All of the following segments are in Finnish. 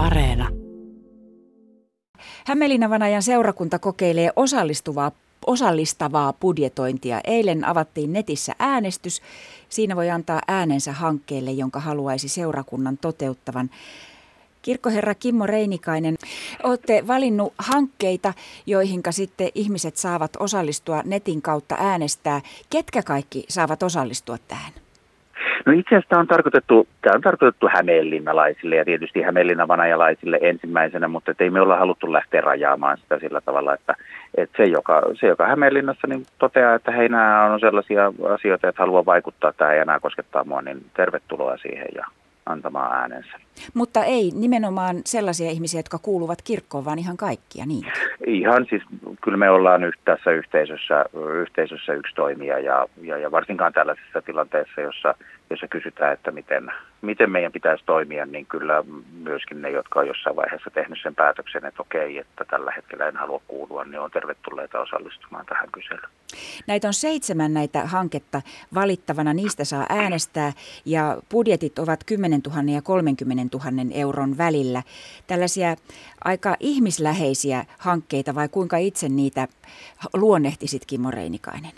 Areena. Hämeenlinna-Vanajan seurakunta kokeilee osallistuvaa osallistavaa budjetointia. Eilen avattiin netissä äänestys. Siinä voi antaa äänensä hankkeelle, jonka haluaisi seurakunnan toteuttavan. Kirkkoherra Kimmo Reinikainen, olette valinnut hankkeita, joihin sitten ihmiset saavat osallistua netin kautta äänestää. Ketkä kaikki saavat osallistua tähän? No itse asiassa tämä on tarkoitettu, tämä on tarkoitettu hämeenlinnalaisille ja tietysti hämeenlinnavanajalaisille ensimmäisenä, mutta ei me olla haluttu lähteä rajaamaan sitä sillä tavalla, että, että se, joka, se, joka Hämeenlinnassa niin toteaa, että hei nämä on sellaisia asioita, että haluaa vaikuttaa tähän ja nämä koskettaa mua, niin tervetuloa siihen ja antamaan äänensä. Mutta ei nimenomaan sellaisia ihmisiä, jotka kuuluvat kirkkoon, vaan ihan kaikkia, niin? Ihan siis, kyllä me ollaan nyt tässä yhteisössä, yhteisössä yksi toimija ja, ja, ja varsinkaan tällaisessa tilanteessa, jossa, jossa kysytään, että miten, miten meidän pitäisi toimia, niin kyllä myöskin ne, jotka on jossain vaiheessa tehnyt sen päätöksen, että okei, että tällä hetkellä en halua kuulua, niin on tervetulleita osallistumaan tähän kyselyyn. Näitä on seitsemän näitä hanketta valittavana, niistä saa äänestää ja budjetit ovat 10 000 ja 30 000 euron välillä. Tällaisia aika ihmisläheisiä hankkeita vai kuinka itse niitä luonnehtisit Kimmo Reinikainen?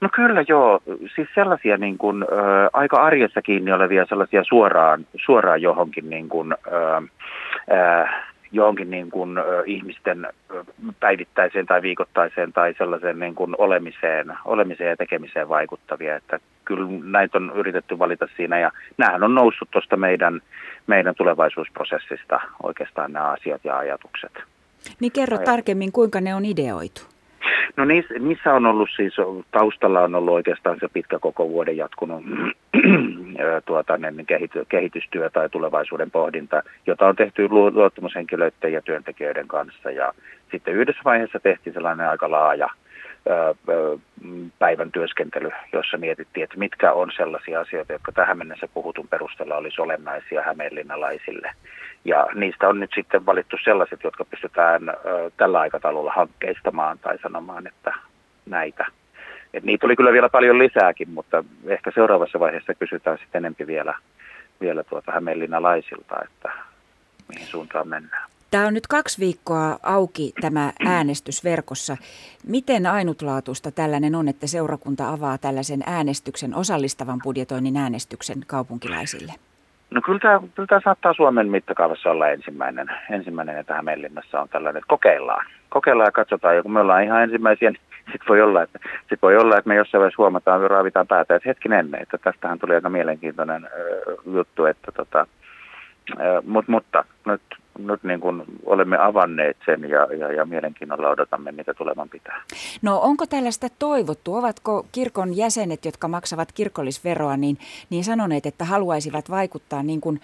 No kyllä joo, siis sellaisia niin kuin, ä, aika arjessa kiinni olevia sellaisia suoraan, suoraan johonkin niin kuin, ä, ä, johonkin niin kuin, ihmisten päivittäiseen tai viikoittaiseen tai sellaiseen niin kuin olemiseen, olemiseen ja tekemiseen vaikuttavia. Että kyllä näitä on yritetty valita siinä ja nämähän on noussut tuosta meidän, meidän tulevaisuusprosessista oikeastaan nämä asiat ja ajatukset. Niin kerro tarkemmin, kuinka ne on ideoitu. No niissä, niissä on ollut siis, taustalla on ollut oikeastaan se pitkä koko vuoden jatkunut tuota, niin kehity, kehitystyö tai tulevaisuuden pohdinta, jota on tehty luottamushenkilöiden ja työntekijöiden kanssa. Ja sitten yhdessä vaiheessa tehtiin sellainen aika laaja päivän työskentely, jossa mietittiin, että mitkä on sellaisia asioita, jotka tähän mennessä puhutun perusteella olisi olennaisia hämeenlinnalaisille. Ja niistä on nyt sitten valittu sellaiset, jotka pystytään tällä aikataululla hankkeistamaan tai sanomaan, että näitä. Et niitä oli kyllä vielä paljon lisääkin, mutta ehkä seuraavassa vaiheessa kysytään sitten enempi vielä, vielä tuota hämeenlinnalaisilta, että mihin suuntaan mennään. Tämä on nyt kaksi viikkoa auki tämä äänestys verkossa. Miten ainutlaatuista tällainen on, että seurakunta avaa tällaisen äänestyksen, osallistavan budjetoinnin äänestyksen kaupunkilaisille? No kyllä tämä, kyllä tämä saattaa Suomen mittakaavassa olla ensimmäinen, ensimmäinen ja tähän Mellinnassa on tällainen, että kokeillaan. Kokeillaan ja katsotaan, ja kun me ollaan ihan ensimmäisiä, niin sitten voi olla, että, sit voi olla, että me jossain vaiheessa huomataan, raavitaan päätä, että hetkinen, että tästähän tuli aika mielenkiintoinen äh, juttu, että tota, äh, mut, mutta nyt nyt niin kuin olemme avanneet sen ja, ja, ja mielenkiinnolla odotamme, mitä tulevan pitää. No onko tällaista toivottu? Ovatko kirkon jäsenet, jotka maksavat kirkollisveroa, niin, niin sanoneet, että haluaisivat vaikuttaa niin kuin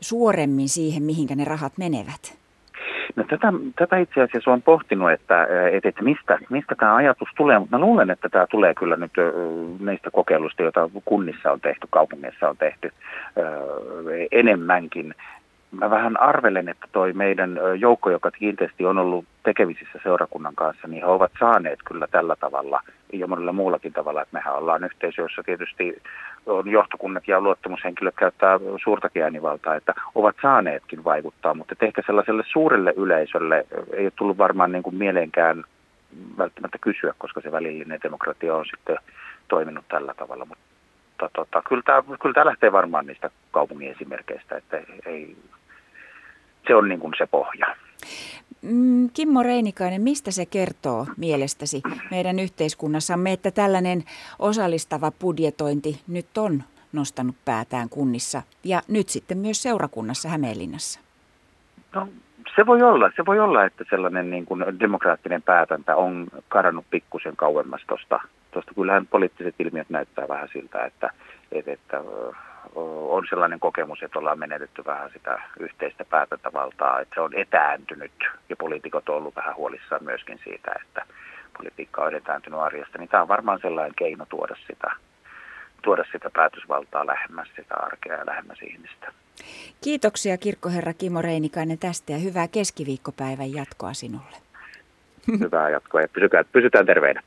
suoremmin siihen, mihinkä ne rahat menevät? No tätä, tätä itse asiassa on pohtinut, että, että, että mistä, mistä tämä ajatus tulee, mutta mä luulen, että tämä tulee kyllä nyt näistä kokeiluista, joita kunnissa on tehty, kaupungeissa on tehty enemmänkin mä vähän arvelen, että toi meidän joukko, joka kiinteästi on ollut tekemisissä seurakunnan kanssa, niin he ovat saaneet kyllä tällä tavalla ja monella muullakin tavalla, että mehän ollaan yhteisö, jossa tietysti on johtokunnat ja luottamushenkilöt käyttää suurtakin äänivaltaa, että ovat saaneetkin vaikuttaa, mutta ehkä sellaiselle suurelle yleisölle ei ole tullut varmaan niin kuin mieleenkään välttämättä kysyä, koska se välillinen demokratia on sitten toiminut tällä tavalla, mutta tota, kyllä, tämä, kyllä tämä lähtee varmaan niistä kaupungin esimerkkeistä, että ei, se on niin kuin se pohja. Mm, Kimmo Reinikainen, mistä se kertoo mielestäsi meidän yhteiskunnassamme, että tällainen osallistava budjetointi nyt on nostanut päätään kunnissa ja nyt sitten myös seurakunnassa Hämeenlinnassa? No, se voi olla, se voi olla, että sellainen niin kuin demokraattinen päätäntä on karannut pikkusen kauemmas tuosta. Tuosta kyllähän poliittiset ilmiöt näyttää vähän siltä, että, että, että on sellainen kokemus, että ollaan menetetty vähän sitä yhteistä päätäntävaltaa, että se on etääntynyt ja poliitikot on ollut vähän huolissaan myöskin siitä, että politiikka on etääntynyt arjesta, niin tämä on varmaan sellainen keino tuoda sitä, tuoda sitä päätösvaltaa lähemmäs sitä arkea ja lähemmäs ihmistä. Kiitoksia kirkkoherra Kimo Reinikainen tästä ja hyvää keskiviikkopäivän jatkoa sinulle. Hyvää jatkoa ja pysykää, pysytään terveinä.